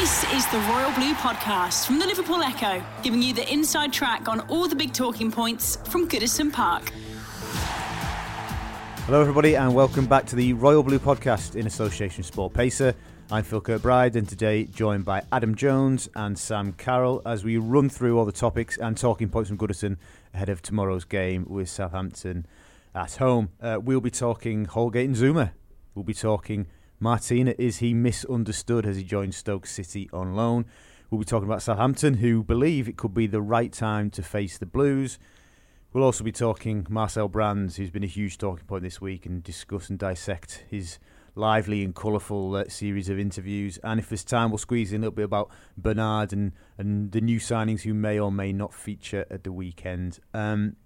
This is the Royal Blue Podcast from the Liverpool Echo, giving you the inside track on all the big talking points from Goodison Park. Hello, everybody, and welcome back to the Royal Blue Podcast in association with SportPesa. I'm Phil Kirkbride, and today joined by Adam Jones and Sam Carroll as we run through all the topics and talking points from Goodison ahead of tomorrow's game with Southampton at home. Uh, we'll be talking Holgate and Zouma. We'll be talking Martina. Is he misunderstood as he joins Stoke City on loan? We'll be talking about Southampton, who believe it could be the right time to face the Blues. We'll also be talking Marcel Brands, who's been a huge talking point this week, and discuss and dissect his lively and colourful uh, series of interviews. And if there's time, we'll squeeze in a little bit about Bernard and, and the new signings who may or may not feature at the weekend. Um,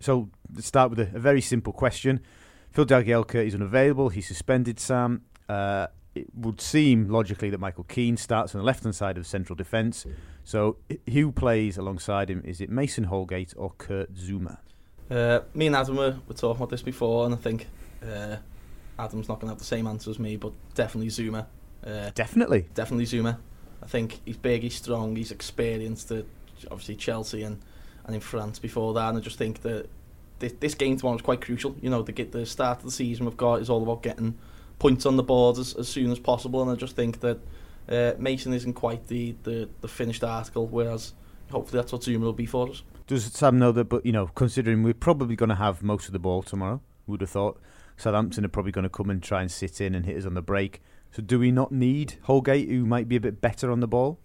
so let's start with a, a very simple question. Phil Jagielka is unavailable. He's suspended, Sam. Uh, it would seem logically that Michael Keane starts on the left hand side of central defence. So who plays alongside him? Is it Mason Holgate or Kurt Zouma? Uh, me and Adam were, were talking about this before, and I think uh, Adam's not going to have the same answer as me, but definitely Zouma. Uh, definitely. Definitely Zouma. I think he's big, he's strong, he's experienced at obviously Chelsea and, and in France before that, and I just think that this, this game tomorrow is quite crucial. You know, the, the start of the season we've got is all about getting points on the board as, as soon as possible, and I just think that uh, Mason isn't quite the, the, the finished article, whereas hopefully that's what Zouma will be for us. Does Sam know that? But you know, considering we're probably going to have most of the ball tomorrow, would have thought Southampton are probably going to come and try and sit in and hit us on the break. So do we not need Holgate, who might be a bit better on the ball?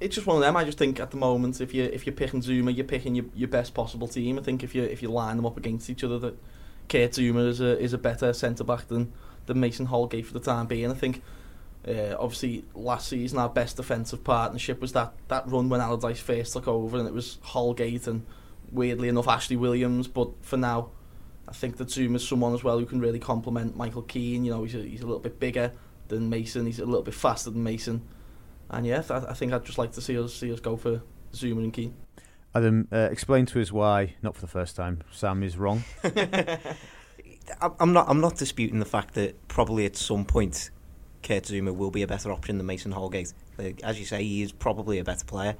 It's just one of them. I just think at the moment, if you if you're picking Zouma, you're picking your, your best possible team. I think if you if you line them up against each other, that Kurt Zouma is a is a better centre back than than Mason Holgate for the time being. I think uh, obviously last season our best defensive partnership was that that run when Allardyce first took over, and it was Holgate and weirdly enough Ashley Williams. But for now, I think that Zouma is someone as well who can really complement Michael Keane. You know, he's a, he's a little bit bigger than Mason. He's a little bit faster than Mason. And yeah, I, I think I'd just like to see us see us go for Zouma and Keane. Adam, uh, explain to us why, not for the first time, Sam is wrong. I'm not. I'm not disputing the fact that probably at some point, Kurt Zouma will be a better option than Mason Holgate. Like, as you say, he is probably a better player,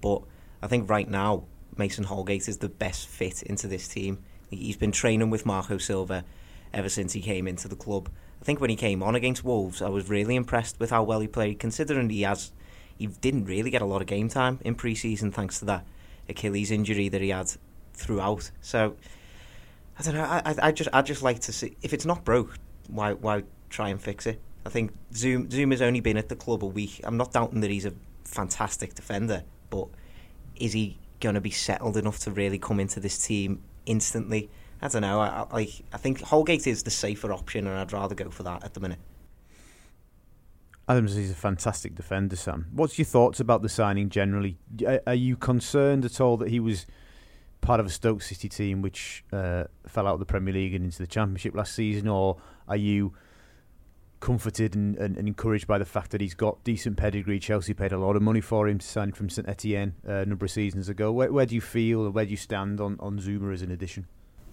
but I think right now Mason Holgate is the best fit into this team. He's been training with Marco Silva ever since he came into the club. I think when he came on against Wolves, I was really impressed with how well he played, considering he has he didn't really get a lot of game time in pre-season thanks to that Achilles injury that he had throughout. So I don't know. I, I just I just like to see if it's not broke, why why try and fix it? I think Zouma Zouma has only been at the club a week. I'm not doubting that he's a fantastic defender, but is he going to be settled enough to really come into this team instantly? I don't know. I, I, I think Holgate is the safer option, and I'd rather go for that at the minute. Adams is a fantastic defender, Sam. What's your thoughts about the signing generally? Are you concerned at all that he was part of a Stoke City team which uh, fell out of the Premier League and into the Championship last season, or are you comforted and, and, and, encouraged by the fact that he's got decent pedigree? Chelsea paid a lot of money for him to sign from St Etienne uh, a number of seasons ago. Where, where do you feel, or where do you stand on, on Zouma as an addition?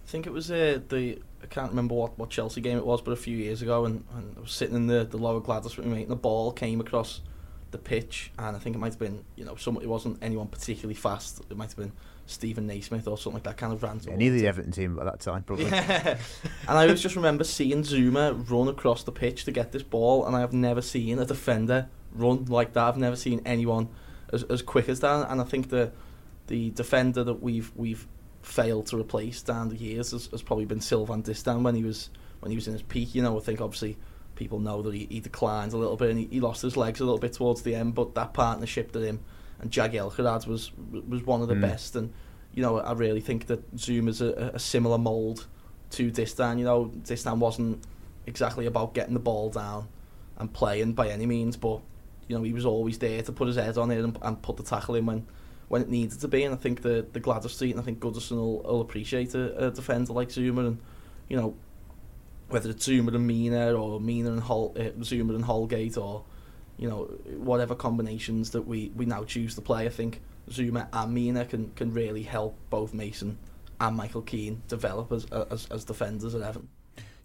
I think it was uh, the I can't remember what, what Chelsea game it was, but a few years ago, and, and I was sitting in the, the lower Gwladys with my mate, and the ball came across the pitch, and I think it might have been you know some it wasn't anyone particularly fast. It might have been Steven Naismith or something like that kind of ran. Yeah, neither the Everton team at that time, probably. Yeah. and I always just remember seeing Zouma run across the pitch to get this ball, and I have never seen a defender run like that. I've never seen anyone as as quick as that, and I think the the defender that we've we've failed to replace down the years has, has probably been Sylvain Distin when he was when he was in his peak. You know, I think obviously people know that he, he declined a little bit and he, he lost his legs a little bit towards the end, but that partnership that him and Jagielka had was was one of the mm. best. And you know, I really think that Zouma is a, a similar mould to Distin. You know, Distin wasn't exactly about getting the ball down and playing by any means, but you know, he was always there to put his head on it and, and put the tackle in when when it needed to be. And I think the the Gwladys Street and I think Goodison will, will appreciate a, a defender like Zouma and you know whether it's Zouma and Mina or Mina and Hol- uh, Zouma and Holgate or you know whatever combinations that we, we now choose to play. I think Zouma and Mina can, can really help both Mason and Michael Keane develop as as, as defenders at Everton.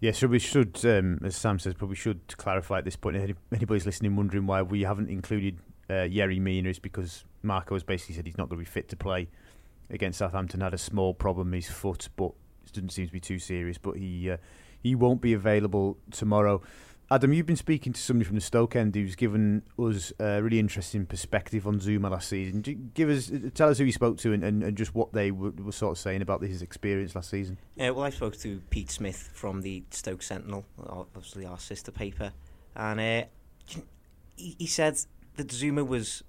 Yeah, so we should, um, as Sam says, probably should clarify at this point. Anybody's listening wondering why we haven't included uh, Yerry Mina, is because Marco has basically said he's not going to be fit to play against Southampton. Had a small problem in his foot, but it doesn't seem to be too serious. But he uh, he won't be available tomorrow. Adam, you've been speaking to somebody from the Stoke end who's given us a really interesting perspective on Zouma last season. Give us, tell us who you spoke to and, and, and just what they were, were, sort of saying about his experience last season. Well, I spoke to Pete Smith from the Stoke Sentinel, obviously our sister paper, and uh, he, he said that Zouma was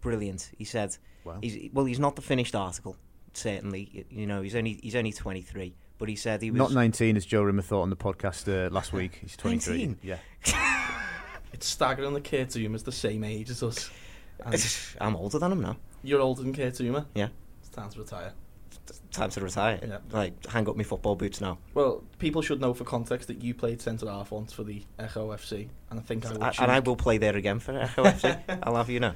brilliant. He said, wow. he's, well, he's not the finished article, certainly. You know, he's only he's only 23 but he said he was not 19 as Joe Rimmer thought on the podcast uh, last week. He's 23. 19? Yeah. it's staggering the Kurt Zouma's the same age as us. I'm older than him now. You're older than Kurt Zouma? Yeah. It's time to retire. Time to retire. Yeah. Like hang up my football boots now. Well, people should know for context that you played centre half once for the Echo FC, and I think I will. I, and I will play there again for Echo FC. I'll have you know.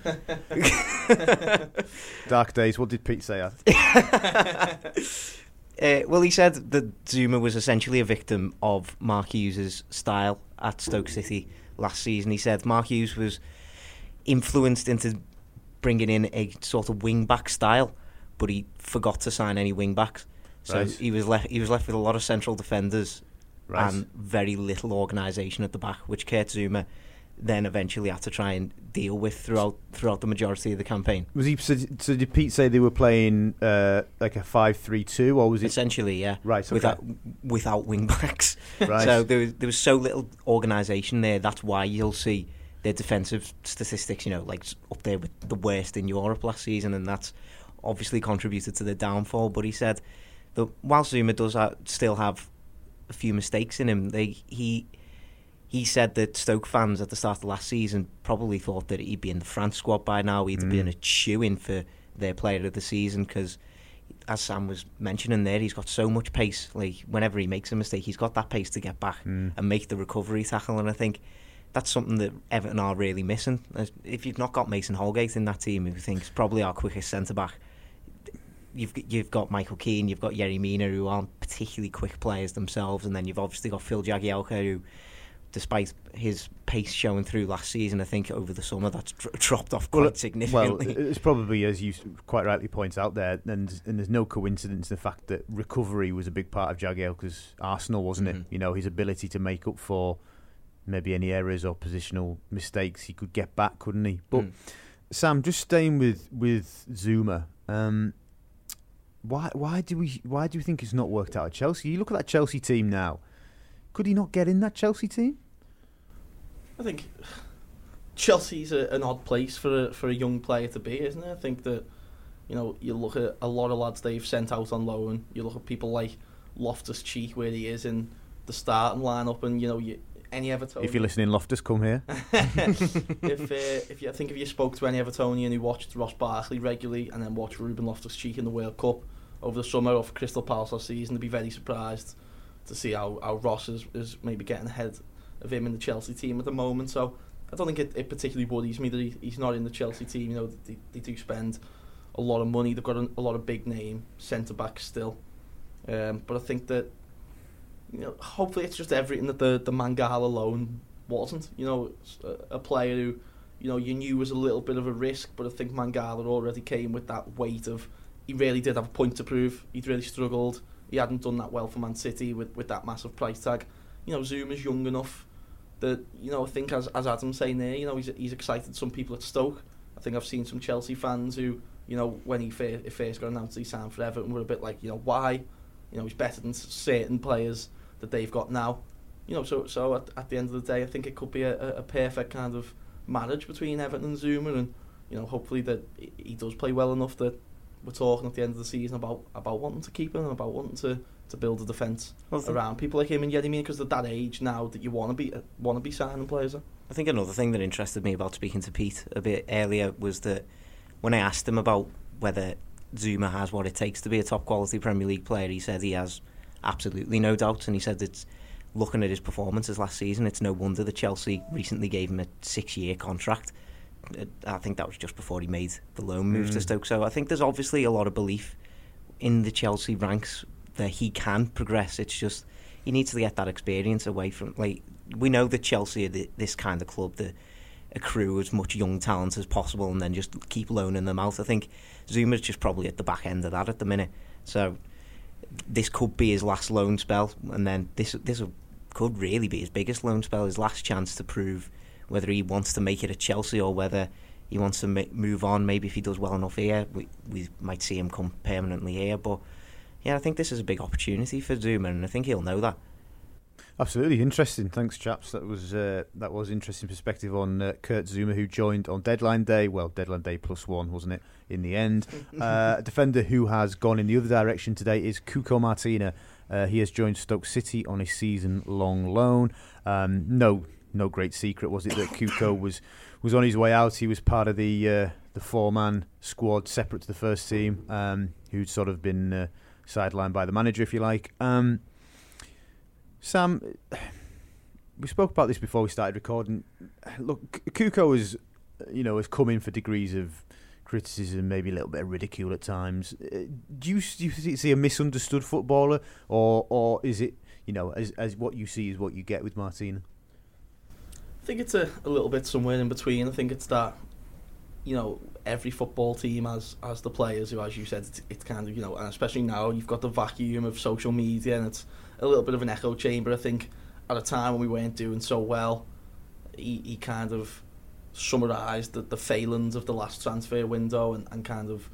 Dark days. What did Pete say? Uh, well, he said that Zouma was essentially a victim of Mark Hughes' style at Stoke City last season. He said Mark Hughes was influenced into bringing in a sort of wing back style, but he forgot to sign any wing backs. So right. he was left. He was left with a lot of central defenders right. and very little organisation at the back, which Kurt Zouma then eventually had to try and deal with throughout throughout the majority of the campaign. Was he? So, so did Pete say they were playing uh, like a five-three-two, or was it essentially? Yeah, right. Okay. Without without wing backs. Right. So there was there was so little organisation there. That's why you'll see their defensive statistics, you know, like up there with the worst in Europe last season, and that's obviously contributed to the downfall. But he said that while Zouma does still have a few mistakes in him, they he he said that Stoke fans at the start of last season probably thought that he'd be in the France squad by now. He'd mm. been a chew-in for their player of the season because, as Sam was mentioning there, he's got so much pace. Like whenever he makes a mistake, he's got that pace to get back mm. and make the recovery tackle. And I think that's something that Everton are really missing. If you've not got Mason Holgate in that team, who thinks probably our quickest centre back, you've you've got Michael Keane, you've got Yerry Mina, who aren't particularly quick players themselves, and then you've obviously got Phil Jagielka, who despite his pace showing through last season, I think over the summer that's dr- dropped off quite well, significantly. Well, it's probably as you quite rightly point out there, and, and there's no coincidence the fact that recovery was a big part of Jagielka's Arsenal, wasn't it? Mm-hmm. You know, his ability to make up for maybe any errors or positional mistakes he could get back, couldn't he? But mm. Sam, just staying with with Zouma. Um, why why do we why do you think it's not worked out at Chelsea? You look at that Chelsea team now. Could he not get in that Chelsea team? I think Chelsea's a, an odd place for a, for a young player to be, isn't it? I think that you know you look at a lot of lads they've sent out on loan. You look at people like Loftus Cheek, where he is in the starting lineup, and you know you, any Evertonian. If you're listening, Loftus, come here. if uh, if you, I think if you spoke to any Evertonian who watched Ross Barkley regularly and then watched Ruben Loftus Cheek in the World Cup over the summer or for Crystal Palace last season, they'd be very surprised to see how, how Ross is, is maybe getting ahead of him in the Chelsea team at the moment. So I don't think it, it particularly worries me that he, he's not in the Chelsea team. You know, they, they do spend a lot of money. They've got a, a lot of big name centre backs still. Um, but I think that you know, hopefully it's just everything that the the Mangala loan wasn't. You know, a, a player who you know you knew was a little bit of a risk, but I think Mangala already came with that weight of he really did have a point to prove. He'd really struggled. He hadn't done that well for Man City with, with that massive price tag. You know, Zouma's young enough that, you know, I think as, as Adam's saying there, you know, he's, he's excited some people at Stoke. I think I've seen some Chelsea fans who, you know, when he first, first got announced he signed for Everton were a bit like, you know, why? You know, he's better than certain players that they've got now. You know, so so at, at the end of the day, I think it could be a, a perfect kind of marriage between Everton and Zouma, and you know, hopefully that he does play well enough that we're talking at the end of the season about about wanting to keep him and about wanting to, to build a defence well, around people like him and Yerry because they're that age now that you want to be want to be signing players. I think another thing that interested me about speaking to Pete a bit earlier was that when I asked him about whether Zouma has what it takes to be a top quality Premier League player, he said he has absolutely no doubt, and he said it's looking at his performances last season, it's no wonder that Chelsea recently gave him a six year contract I think that was just before he made the loan move mm. to Stoke. So I think there's obviously a lot of belief in the Chelsea ranks that he can progress. It's just he needs to get that experience away from like we know that Chelsea are the, this kind of club that accrue as much young talent as possible and then just keep loaning them out. I think Zouma's just probably at the back end of that at the minute. So this could be his last loan spell, and then this this could really be his biggest loan spell, his last chance to prove whether he wants to make it at Chelsea or whether he wants to make, move on. Maybe if he does well enough here, we we might see him come permanently here. But yeah, I think this is a big opportunity for Zouma, and I think he'll know that. Absolutely interesting. Thanks, chaps. That was uh, that was interesting perspective on uh, Kurt Zouma, who joined on deadline day. Well, deadline day plus one, wasn't it? In the end, uh, a defender who has gone in the other direction today is Cuco Martina. Uh, he has joined Stoke City on a season-long loan. Um, no, no great secret was it that Cuco was was on his way out. He was part of the uh, the four-man squad separate to the first team, um, who'd sort of been uh, sidelined by the manager, if you like. Um, Sam, we spoke about this before we started recording. Look, Cuco is, you know, has come in for degrees of criticism, maybe a little bit of ridicule at times. Uh, do you, do you see a misunderstood footballer, or or is it, you know, as as what you see is what you get with Martina? I think it's a, a little bit somewhere in between. I think it's that, you know, every football team has has the players who, as you said, it's, it's kind of you know, and especially now you've got the vacuum of social media and it's a little bit of an echo chamber. I think at a time when we weren't doing so well, he, he kind of summarised the, the failings of the last transfer window and, and kind of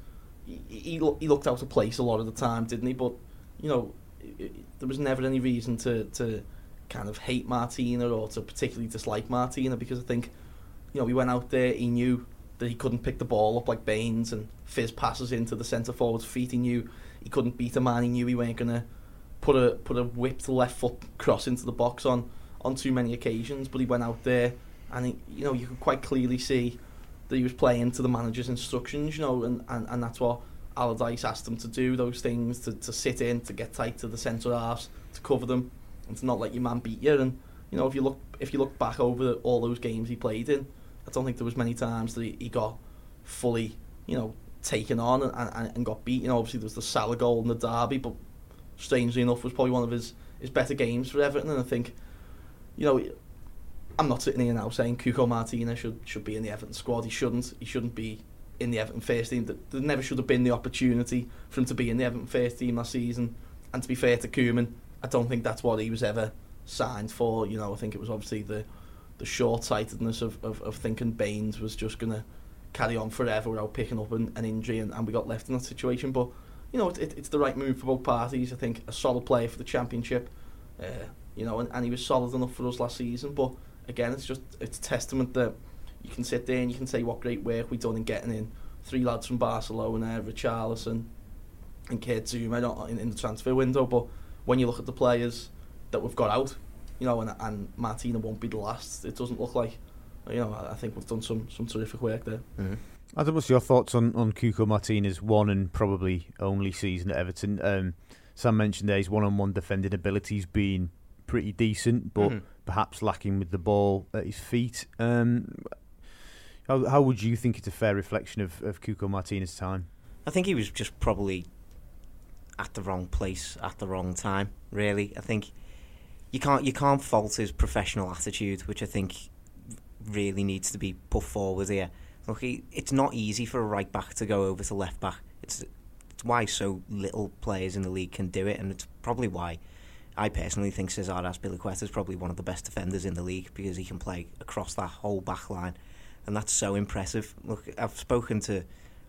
he, he, he looked out of place a lot of the time, didn't he? But you know, it, it, there was never any reason to to kind of hate Martina or to particularly dislike Martina because I think you know he went out there, he knew that he couldn't pick the ball up like Baines and fizz passes into the centre forward's feet. He knew he couldn't beat a man. He knew he weren't gonna put a put a whipped left foot cross into the box on on too many occasions. But he went out there, and he, you know you could quite clearly see that he was playing to the manager's instructions. You know, and and, and that's what Allardyce asked him to do. Those things to, to sit in, to get tight to the centre halves, to cover them, and to not let your man beat you. And you know if you look if you look back over all those games he played in, I don't think there was many times that he, he got fully you know taken on and, and, and got beat. You know, obviously there was the Salah goal in the derby, but strangely enough, was probably one of his, his better games for Everton. And I think, you know, I'm not sitting here now saying Cuco Martina should should be in the Everton squad. He shouldn't. He shouldn't be in the Everton first team. There never should have been the opportunity for him to be in the Everton first team last season. And to be fair to Koeman, I don't think that's what he was ever signed for. You know, I think it was obviously the the short-sightedness of, of, of thinking Baines was just going to carry on forever without picking up an, an injury, and, and we got left in that situation. But you know, it, it, it's the right move for both parties. I think a solid player for the championship, uh, you know, and, and he was solid enough for us last season. But again, it's just it's a testament that you can sit there and you can say what great work we've done in getting in three lads from Barcelona, Richarlison, and Kurt Zouma in, in the transfer window. But when you look at the players that we've got out, you know, and, and Martina won't be the last. It doesn't look like. You know, I think we've done some some terrific work there. Mm-hmm. Adam, what's your thoughts on, on Cuco Martina's one and probably only season at Everton? Um, Sam mentioned there his one on one defending abilities being pretty decent, but mm-hmm. perhaps lacking with the ball at his feet. Um, how, how would you think it's a fair reflection of, of Cuco Martina's time? I think he was just probably at the wrong place at the wrong time. Really, I think you can't you can't fault his professional attitude, which I think really needs to be put forward here. Look, it's not easy for a right back to go over to left back. It's it's why so little players in the league can do it, and it's probably why I personally think Cesar Azpilicueta is probably one of the best defenders in the league because he can play across that whole back line, and that's so impressive. Look, I've spoken to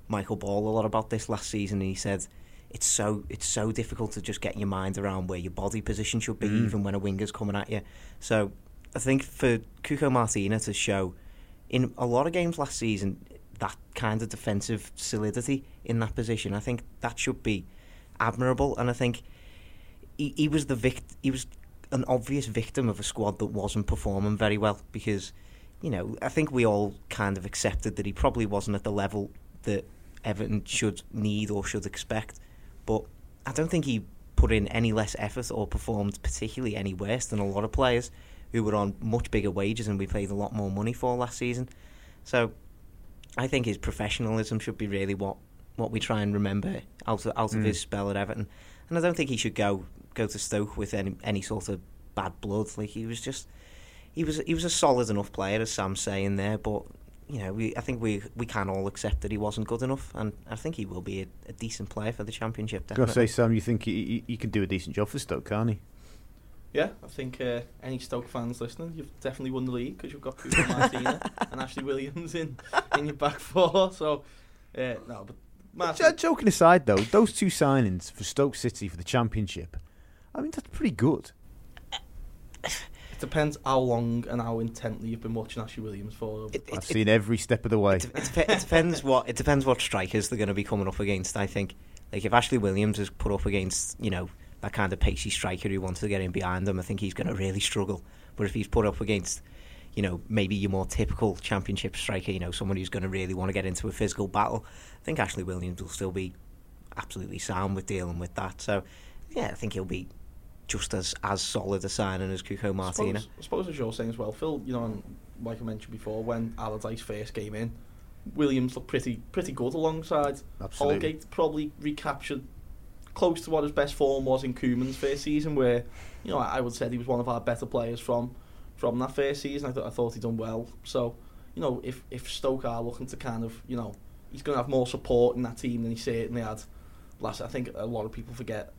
Michael Ball a lot about this last season, and he said it's so it's so difficult to just get your mind around where your body position should be, mm. even when a winger's coming at you. So I think for Cuco Martina to show in a lot of games last season that kind of defensive solidity in that position. I think that should be admirable, and I think he, he was the vict- he was an obvious victim of a squad that wasn't performing very well because you know I think we all kind of accepted that he probably wasn't at the level that Everton should need or should expect, but I don't think he put in any less effort or performed particularly any worse than a lot of players who were on much bigger wages and we paid a lot more money for last season. So I think his professionalism should be really what, what we try and remember out of, out of mm. his spell at Everton. and I don't think he should go go to Stoke with any any sort of bad blood. Like he was just he was he was a solid enough player, as Sam's saying there, but. You know, we I think we we can all accept that he wasn't good enough, and I think he will be a, a decent player for the championship. Gotta say, Sam, you think he, he, he can do a decent job for Stoke, can't he? Yeah, I think uh, any Stoke fans listening, you've definitely won the league because you've got Cuco Martina and Ashley Williams in in your back four. So, uh, no, but Martin, J- joking aside, though, those two signings for Stoke City for the championship, I mean, that's pretty good. It depends how long and how intently you've been watching Ashley Williams for. It- it- I've it- seen every step of the way. It, it, it depends what it depends what strikers they're going to be coming up against. I think, like if Ashley Williams is put up against you know that kind of pacey striker who wants to get in behind them, I think he's going to really struggle. But if he's put up against you know maybe your more typical championship striker, you know someone who's going to really want to get into a physical battle, I think Ashley Williams will still be absolutely sound with dealing with that. So yeah, I think he'll be just as as solid a signing as Cuco I Martina. suppose, I suppose as you're saying as well, Phil. You know, and like I mentioned before, when Allardyce first came in, Williams looked pretty pretty good alongside Absolutely. Holgate. Probably recaptured close to what his best form was in Koeman's first season, where you know I, would say he was one of our better players from from that first season. I, th- I thought he'd done well. So you know, if if Stoke are looking to kind of you know he's going to have more support in that team than he certainly had last. I think a lot of people forget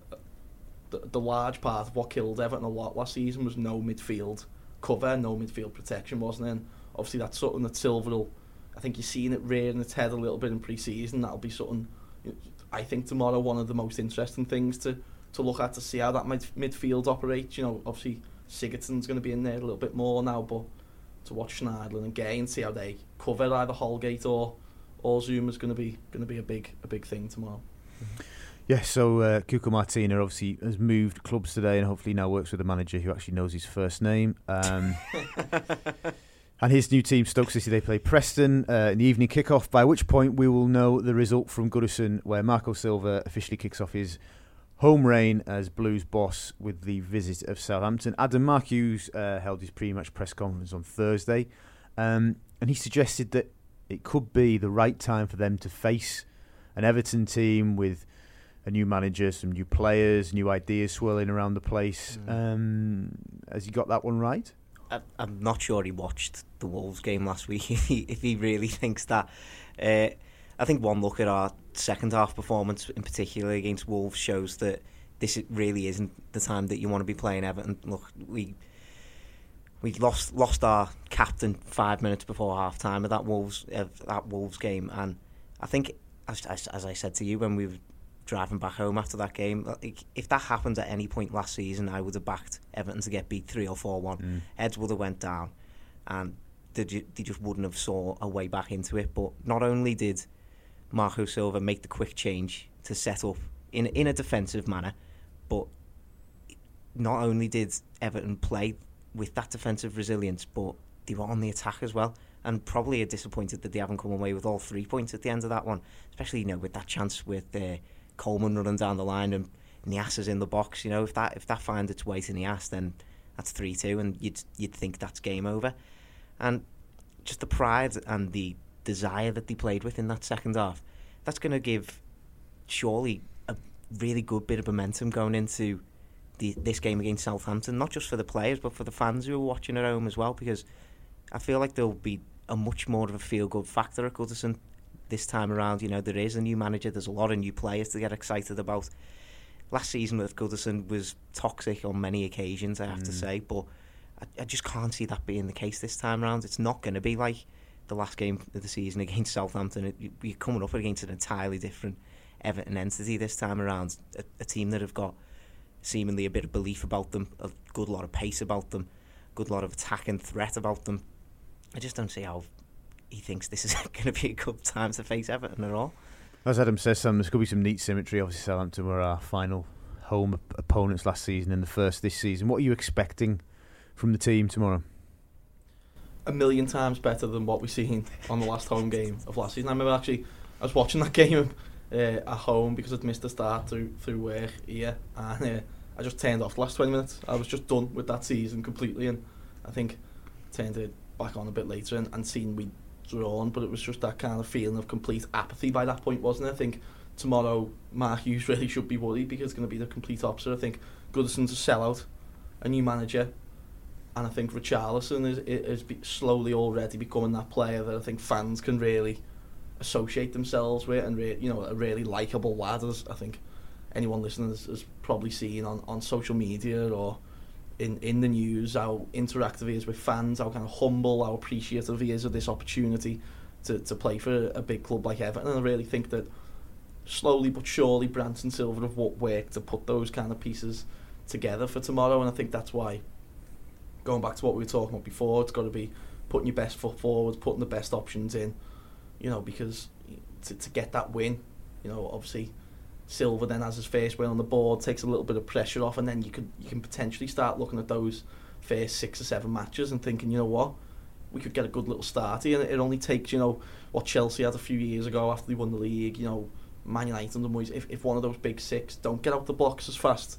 the, the large part of what killed Everton a lot last season was no midfield cover, no midfield protection, wasn't it? And obviously that's something that Silva will, I think you're seeing it rearing its head a little bit in pre-season. That'll be something, I think tomorrow one of the most interesting things to, to look at to see how that mid, midfield operates. You know, obviously Sigurdsson's going to be in there a little bit more now, but to watch Schneiderlin and Gueye and see how they cover either Holgate or or Zouma is going to be going to be a big a big thing tomorrow. Mm-hmm. Yeah, so uh, Cuco Martina obviously has moved clubs today and hopefully now works with a manager who actually knows his first name. Um, and his new team, Stoke City, they play Preston uh, in the evening kickoff, by which point we will know the result from Goodison, where Marco Silva officially kicks off his home reign as Blues boss with the visit of Southampton. Adam Mark Hughes uh, held his pre match press conference on Thursday, um, and he suggested that it could be the right time for them to face an Everton team with a new manager, some new players, new ideas swirling around the place. Mm. Um, has he got that one right? I, I'm not sure he watched the Wolves game last week. If he, if he really thinks that, uh, I think one look at our second half performance, in particular against Wolves, shows that this really isn't the time that you want to be playing Everton. Look, we we lost lost our captain five minutes before half time of that Wolves of that Wolves game, and I think as, as, as I said to you when we were driving back home after that game, like, if that happened at any point last season, I would have backed Everton to get beat three or four one. Mm. Heads would have went down, and they, ju- they just wouldn't have saw a way back into it. But not only did Marco Silva make the quick change to set up in in a defensive manner, but not only did Everton play with that defensive resilience, but they were on the attack as well. And probably are disappointed that they haven't come away with all three points at the end of that one, especially you know with that chance with uh, Coleman running down the line and Niasse is in the box. You know if that if that finds its way to Niasse, then that's three two, and you'd you'd think that's game over. And just the pride and the desire that they played with in that second half, that's going to give surely a really good bit of momentum going into the, this game against Southampton, not just for the players but for the fans who are watching at home as well, because I feel like there'll be a much more of a feel-good factor at Goodison this time around. You know, there is a new manager, there's a lot of new players to get excited about. Last season with Goodison was toxic on many occasions, I have to Mm. say, but I, I just can't see that being the case this time around. It's not going to be like the last game of the season against Southampton. It, you- you're coming up against an entirely different Everton entity this time around. A, a team that have got seemingly a bit of belief about them, a good lot of pace about them, good lot of attack and threat about them. I just don't see how he thinks this is going to be a good time to face Everton at all. As Adam says, Sam, there's going to be some neat symmetry. Obviously, Southampton were our final home op- opponents last season and the first this season. What are you expecting from the team tomorrow? a million times better than what we've seen on the last home game of last season. I remember actually I was watching that game uh, at home because I'd missed the start through through work here, and uh, I just turned off the last twenty minutes. I was just done with that season completely, and I think turned it back on a bit later and, and seen we drawn, but it was just that kind of feeling of complete apathy by that point, wasn't it? I think tomorrow Mark Hughes really should be worried because it's going to be the complete opposite. I think Goodison's a sellout, a new manager, and I think Richarlison is is slowly already becoming that player that I think fans can really associate themselves with, and re- you know a really likable lad. As I think anyone listening has, has probably seen on, on social media or in in the news how interactive he is with fans, how kind of humble, how appreciative he is of this opportunity to, to play for a big club like Everton. And I really think that slowly but surely Brands and Silva have worked to put those kind of pieces together for tomorrow. And I think that's why, going back to what we were talking about before, it's got to be putting your best foot forward, putting the best options in, you know, because to, to get that win, you know, obviously Silva then has his first win on the board, takes a little bit of pressure off, and then you can you can potentially start looking at those first six or seven matches and thinking, you know what, we could get a good little start here. And it only takes, you know, what Chelsea had a few years ago after they won the league, you know, Man United and the boys, if, if one of those big six don't get out the blocks as fast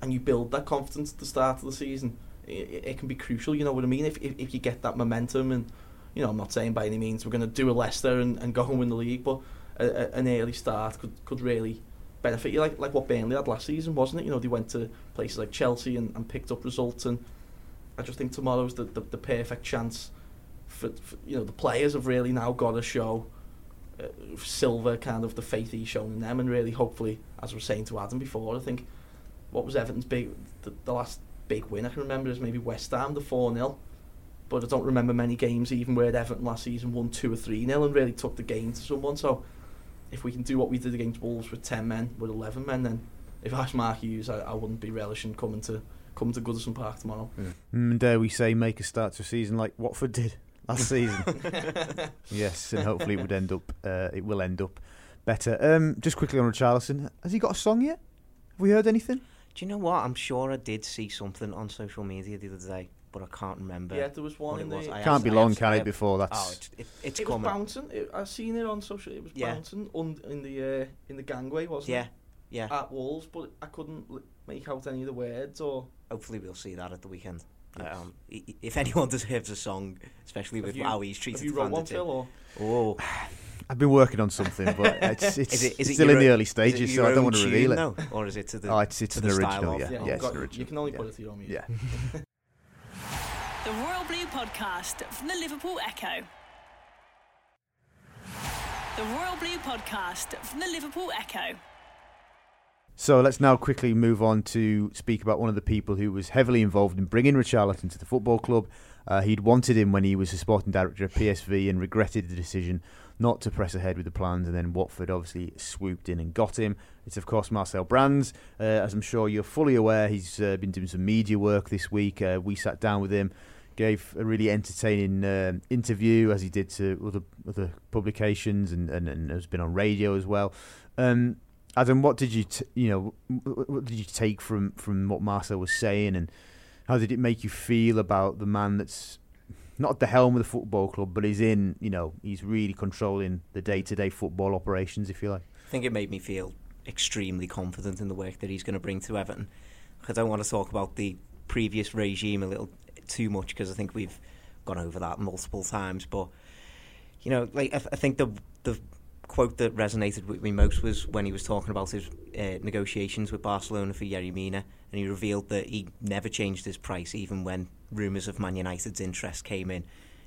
and you build that confidence at the start of the season, it, it can be crucial, you know what I mean? If, if, if you get that momentum and, you know, I'm not saying by any means we're going to do a Leicester and, and go and win the league, but a, a, an early start could, could really benefit you, like like what Burnley had last season, wasn't it? You know, they went to places like Chelsea and, and picked up results, and I just think tomorrow's the, the, the perfect chance for, for, you know the players have really now got to show uh, Silva kind of the faith he's shown in them, and really hopefully, as was saying to Adam before, I think what was Everton's big the, the last big win I can remember is maybe West Ham the four 0 but I don't remember many games even where Everton last season won two or three 0 and really took the game to someone. So if we can do what we did against Wolves with ten men, with eleven men, then if I was Mark Hughes, I, I wouldn't be relishing coming to coming to Goodison Park tomorrow. Yeah. Mm, dare we say, make a start to a season like Watford did last season? yes, and hopefully it would end up. Uh, it will end up better. Um, just quickly on Richarlison, has he got a song yet? Have we heard anything? Do you know what? I'm sure I did see something on social media the other day, but I can't remember. Yeah, there was one in the. Was. Can't be long, can it? Before that's. Oh, it's, it, it's it coming. was bouncing. It, I seen it on social. It was yeah. bouncing on in the uh, in the gangway, wasn't yeah. it? Yeah, yeah. At Wolves, but I couldn't make out any of the words or. Hopefully, we'll see that at the weekend. Yes. Um, if anyone deserves a song, especially with you, how he's treated have you wrote one, Phil, or? Oh, I've been working on something, but it's, it's, is it, is it's still in the early stages, so I don't want to reveal it. No? Or is it to the? oh, it's it's to an the style original, of- yeah, Yeah, yeah, you've it's got- an original. you can only yeah. put it to your music. Yeah. The Royal Blue Podcast from the Liverpool Echo. The Royal Blue Podcast from the Liverpool Echo. So let's now quickly move on to speak about one of the people who was heavily involved in bringing Richarlison to the football club. Uh, he'd wanted him when he was a sporting director at PSV and regretted the decision not to press ahead with the plans. And then Watford obviously swooped in and got him. It's of course Marcel Brands. Uh, as I'm sure you're fully aware, he's uh, been doing some media work this week. Uh, we sat down with him, gave a really entertaining uh, interview as he did to other other publications and, and, and has been on radio as well. Um, Adam, what did you t- you know what what did you take from from what Marcel was saying, and how did it make you feel about the man that's not at the helm of the football club, but is in you know he's really controlling the day to day football operations, if you like. I think it made me feel extremely confident in the work that he's going to bring to Everton. I don't want to talk about the previous regime a little too much because I think we've gone over that multiple times. But you know, like I, th- I think the the quote that resonated with me most was when he was talking about his uh, negotiations with Barcelona for Yerry Mina, and he revealed that he never changed his price even when rumours of Man United's interest came in.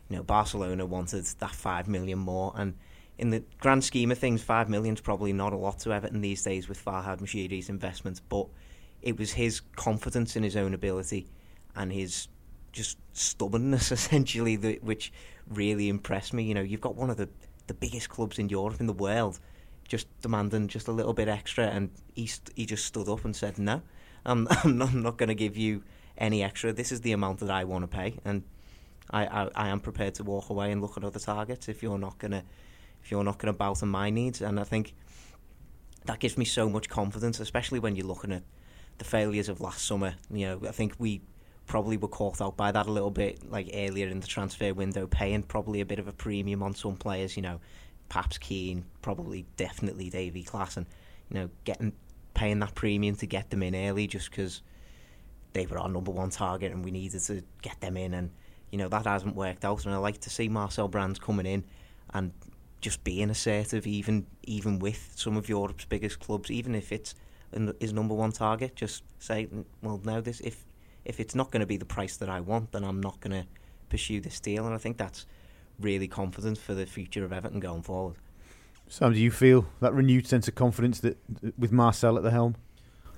You know, Barcelona wanted that five million more, and in the grand scheme of things, five million's probably not a lot to Everton these days with Farhad Moshiri's investments, but it was his confidence in his own ability and his just stubbornness essentially that which really impressed me. You know, you've got one of the the biggest clubs in Europe in the world just demanding just a little bit extra and he st- he just stood up and said no. I'm I'm not, not going to give you any extra. This is the amount that I want to pay and I, I, I am prepared to walk away and look at other targets if you're not gonna if you're not gonna bow to my needs and I think that gives me so much confidence, especially when you're looking at the failures of last summer. You know, I think we probably were caught out by that a little bit, like earlier in the transfer window, paying probably a bit of a premium on some players. You know, perhaps Keane, probably definitely Davy Klaassen, and you know, getting paying that premium to get them in early just because they were our number one target and we needed to get them in, and you know that hasn't worked out. And I like to see Marcel Brands coming in and just being assertive, even even with some of Europe's biggest clubs, even if it's his number one target. Just say, well, now this if if it's not going to be the price that I want, then I'm not going to pursue this deal. And I think that's really confident for the future of Everton going forward. Sam, do you feel that renewed sense of confidence that with Marcel at the helm?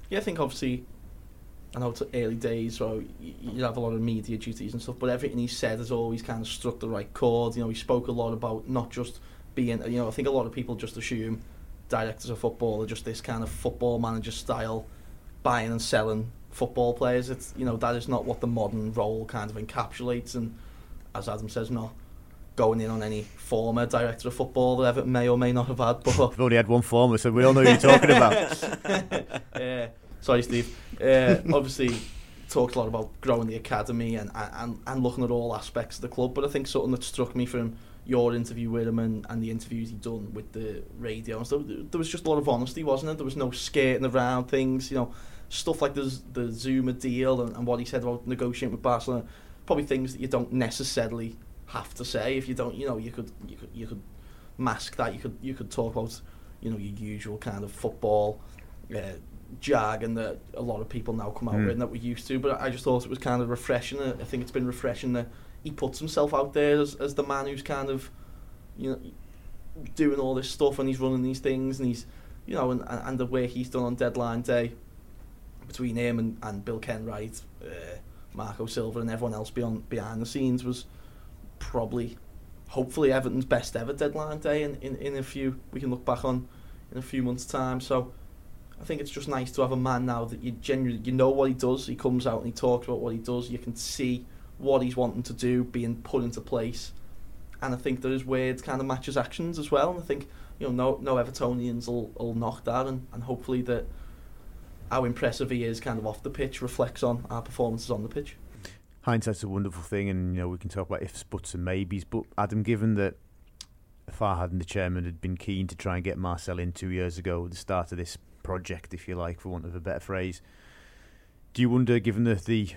Yeah, I think obviously, I know it's early days, so you have a lot of media duties and stuff, but everything he said has always kind of struck the right chord. You know, he spoke a lot about not just being, you know, I think a lot of people just assume directors of football are just this kind of football manager style, buying and selling football players. It's, you know, that is not what the modern role kind of encapsulates, and as Adam says, not going in on any former director of football that Everton may or may not have had. But we've only had one former, so we all know who you're talking about. uh, sorry, Steve. Uh, obviously, talked a lot about growing the academy and, and and looking at all aspects of the club. But I think something that struck me from your interview with him and, and the interviews he'd done with the radio and stuff, there was just a lot of honesty, wasn't it? There was no skating around things, you know, stuff like the the Zouma deal and, and what he said about negotiating with Barcelona. Probably things that you don't necessarily have to say. If you don't, you know, you could you could you could mask that. You could you could talk about you know your usual kind of football uh, jargon that a lot of people now come out mm. with and that we're used to. But I just thought it was kind of refreshing. I think it's been refreshing that he puts himself out there as as the man who's kind of you know doing all this stuff and he's running these things and he's you know and and the way he's done on deadline day between him and, and Bill Kenwright, uh, Marco Silva and everyone else beyond behind the scenes was probably, hopefully, Everton's best ever deadline day in, in, in a few, we can look back on in a few months' time. So I think it's just nice to have a man now that you genuinely, you know what he does. He comes out and he talks about what he does. You can see what he's wanting to do being put into place. And I think that his words kind of matches actions as well. And I think, you know, no, no Evertonians will, will knock that. And, and hopefully that how impressive he is kind of off the pitch reflects on our performances on the pitch hindsight's a wonderful thing, and you know we can talk about ifs, buts, and maybes. But Adam, given that Farhad and the chairman had been keen to try and get Marcel in two years ago, the start of this project, if you like, for want of a better phrase, do you wonder, given the, the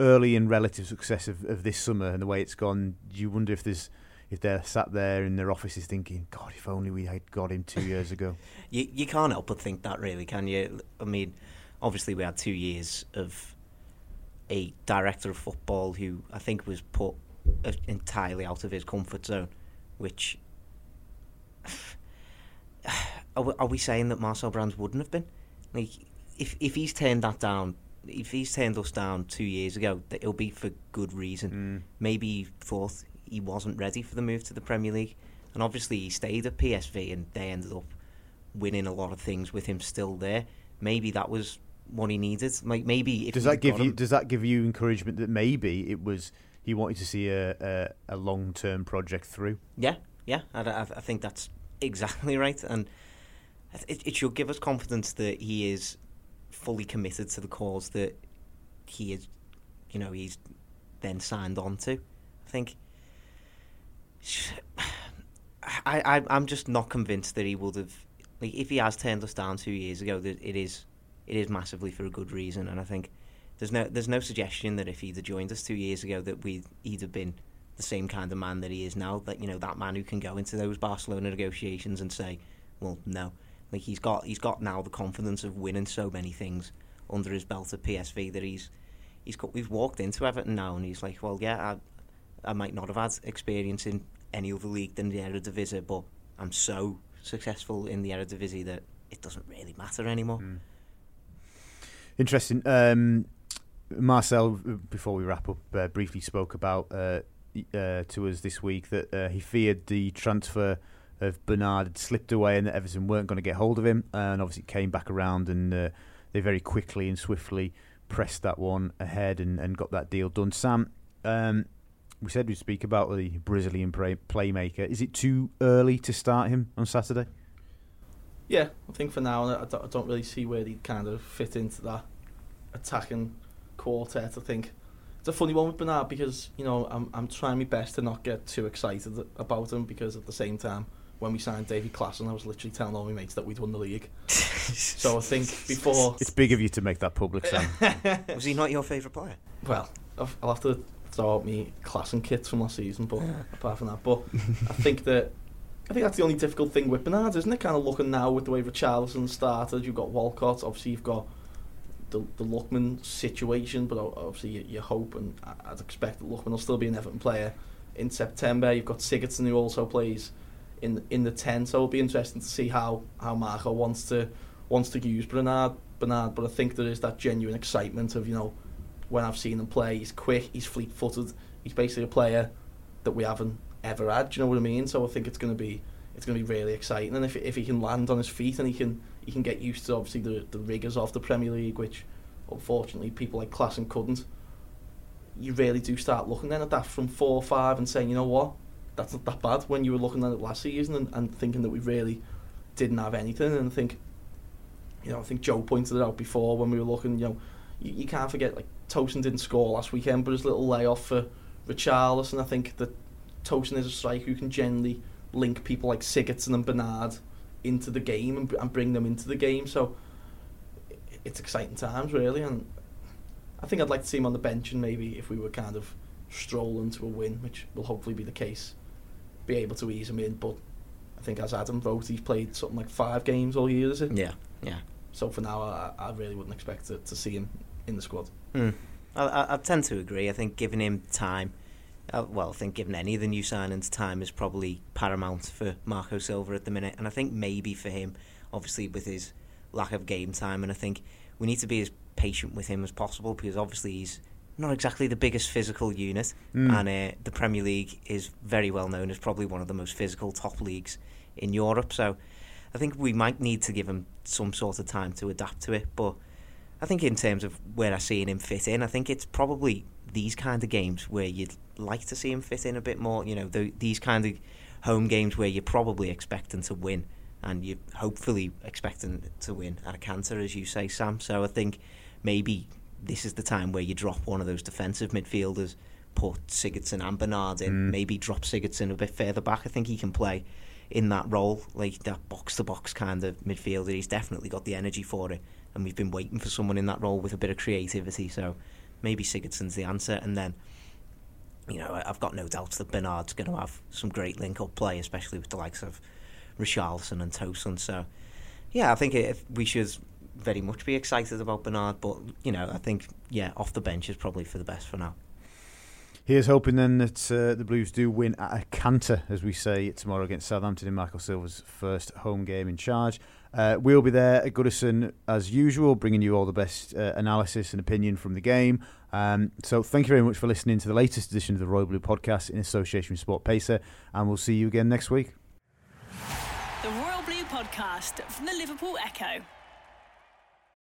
early and relative success of, of this summer and the way it's gone, do you wonder if there's if they're sat there in their offices thinking, God, if only we had got him two years ago? you you can't help but think that, really, can you? I mean, obviously we had two years of a director of football who I think was put uh, entirely out of his comfort zone, which are we, are we saying that Marcel Brands wouldn't have been? Like, if if he's turned that down, if he's turned us down two years ago, that it'll be for good reason. Mm. Maybe thought he wasn't ready for the move to the Premier League, and obviously he stayed at PSV, and they ended up winning a lot of things with him still there. Maybe that was what he needed. Like maybe does that give you him, does that give you encouragement that maybe it was he wanted to see a a, a long term project through? Yeah, yeah, I, I, I, think that's exactly right, and it, it should give us confidence that he is fully committed to the cause that he is, you know, he's then signed on to. I think. I, I I'm just not convinced that he would have like if he has turned us down two years ago that it is it is massively for a good reason. And I think there's no there's no suggestion that if he'd have joined us two years ago that we'd he'd have been the same kind of man that he is now. That you know that man who can go into those Barcelona negotiations and say, well, no. Like he's got he's got now the confidence of winning so many things under his belt at PSV that he's he's got we've walked into Everton now and he's like, well, yeah, I I might not have had experience in any other league than the Eredivisie, but I'm so successful in the Eredivisie that it doesn't really matter anymore. Mm. Interesting. Um, Marcel, before we wrap up, uh, briefly spoke about uh, uh, to us this week that uh, he feared the transfer of Bernard had slipped away and that Everton weren't going to get hold of him. and obviously, came back around and uh, they very quickly and swiftly pressed that one ahead and, and got that deal done. Sam, um, we said we'd speak about the Brazilian play- playmaker. Is it too early to start him on Saturday? Yeah, I think for now, I don't, I don't really see where he'd kind of fit into that attacking quartet. I think it's a funny one with Bernard because you know I'm I'm trying my best to not get too excited about him because at the same time when we signed David Klaassen, I was literally telling all my mates that we'd won the league. so I think before it's big of you to make that public, Sam. was he not your favourite player? Well, I'll have to throw out me Klaassen kits from last season, but apart from that, but I think that I think that's the only difficult thing with Bernard, isn't it? Kind of looking now with the way Richarlison started. You've got Walcott. Obviously, you've got the the Lookman situation, but obviously you, you hope and I'd expect that Lookman will still be an Everton player in September. You've got Sigurdsson who also plays in in the ten, so it'll be interesting to see how how Marco wants to wants to use Bernard Bernard. But I think there is that genuine excitement of you know when I've seen him play, he's quick, he's fleet footed, he's basically a player that we haven't ever had. Do you know what I mean? So I think it's going to be it's going to be really exciting, and if if he can land on his feet and he can he can get used to obviously the the rigors of the Premier League, which unfortunately people like Klaassen couldn't. You really do start looking then at that from four or five and saying, you know what, that's not that bad when you were looking at it last season and, and thinking that we really didn't have anything. And I think, you know, I think Joe pointed it out before when we were looking, you know, you, you can't forget, like, Tosun didn't score last weekend, but his little layoff for Richarlison, I think that Tosun is a striker who can generally link people like Sigurdsson and Bernard into the game and, and bring them into the game. So it's exciting times, really. And I think I'd like to see him on the bench and maybe if we were kind of strolling to a win, which will hopefully be the case, be able to ease him in. But I think as Adam wrote, he's played something like five games all year, is it? Yeah, yeah. So for now, I, I really wouldn't expect to, to see him in the squad. Hmm. I, I, tend to agree. I think giving him time, uh, well, I think giving any of the new signings time is probably paramount for Marco Silva at the minute. And I think maybe for him, obviously with his lack of game time, and I think we need to be as patient with him as possible because obviously he's not exactly the biggest physical unit, mm. and uh, the Premier League is very well known as probably one of the most physical top leagues in Europe. So I think we might need to give him some sort of time to adapt to it. But I think in terms of where I see him fit in, I think it's probably these kind of games where you'd like to see him fit in a bit more. You know, the, these kind of home games where you're probably expecting to win and you're hopefully expecting to win at a canter, as you say, Sam. So I think maybe this is the time where you drop one of those defensive midfielders, put Sigurdsson and Bernard in, mm. maybe drop Sigurdsson a bit further back. I think he can play in that role, like that box to box kind of midfielder. He's definitely got the energy for it, and we've been waiting for someone in that role with a bit of creativity. So maybe Sigurdsson's the answer, and then. You know, I've got no doubts that Bernard's going to have some great link-up play, especially with the likes of Richarlison and Tosun. So, yeah, I think we should very much be excited about Bernard, but you know, I think yeah, off the bench is probably for the best for now. Here's hoping then that uh, the Blues do win at a canter, as we say, tomorrow against Southampton in Marco Silva's first home game in charge. Uh, we'll be there at Goodison as usual, bringing you all the best uh, analysis and opinion from the game. Um, so thank you very much for listening to the latest edition of the Royal Blue podcast in association with SportPesa, and we'll see you again next week The Royal Blue podcast from the Liverpool Echo.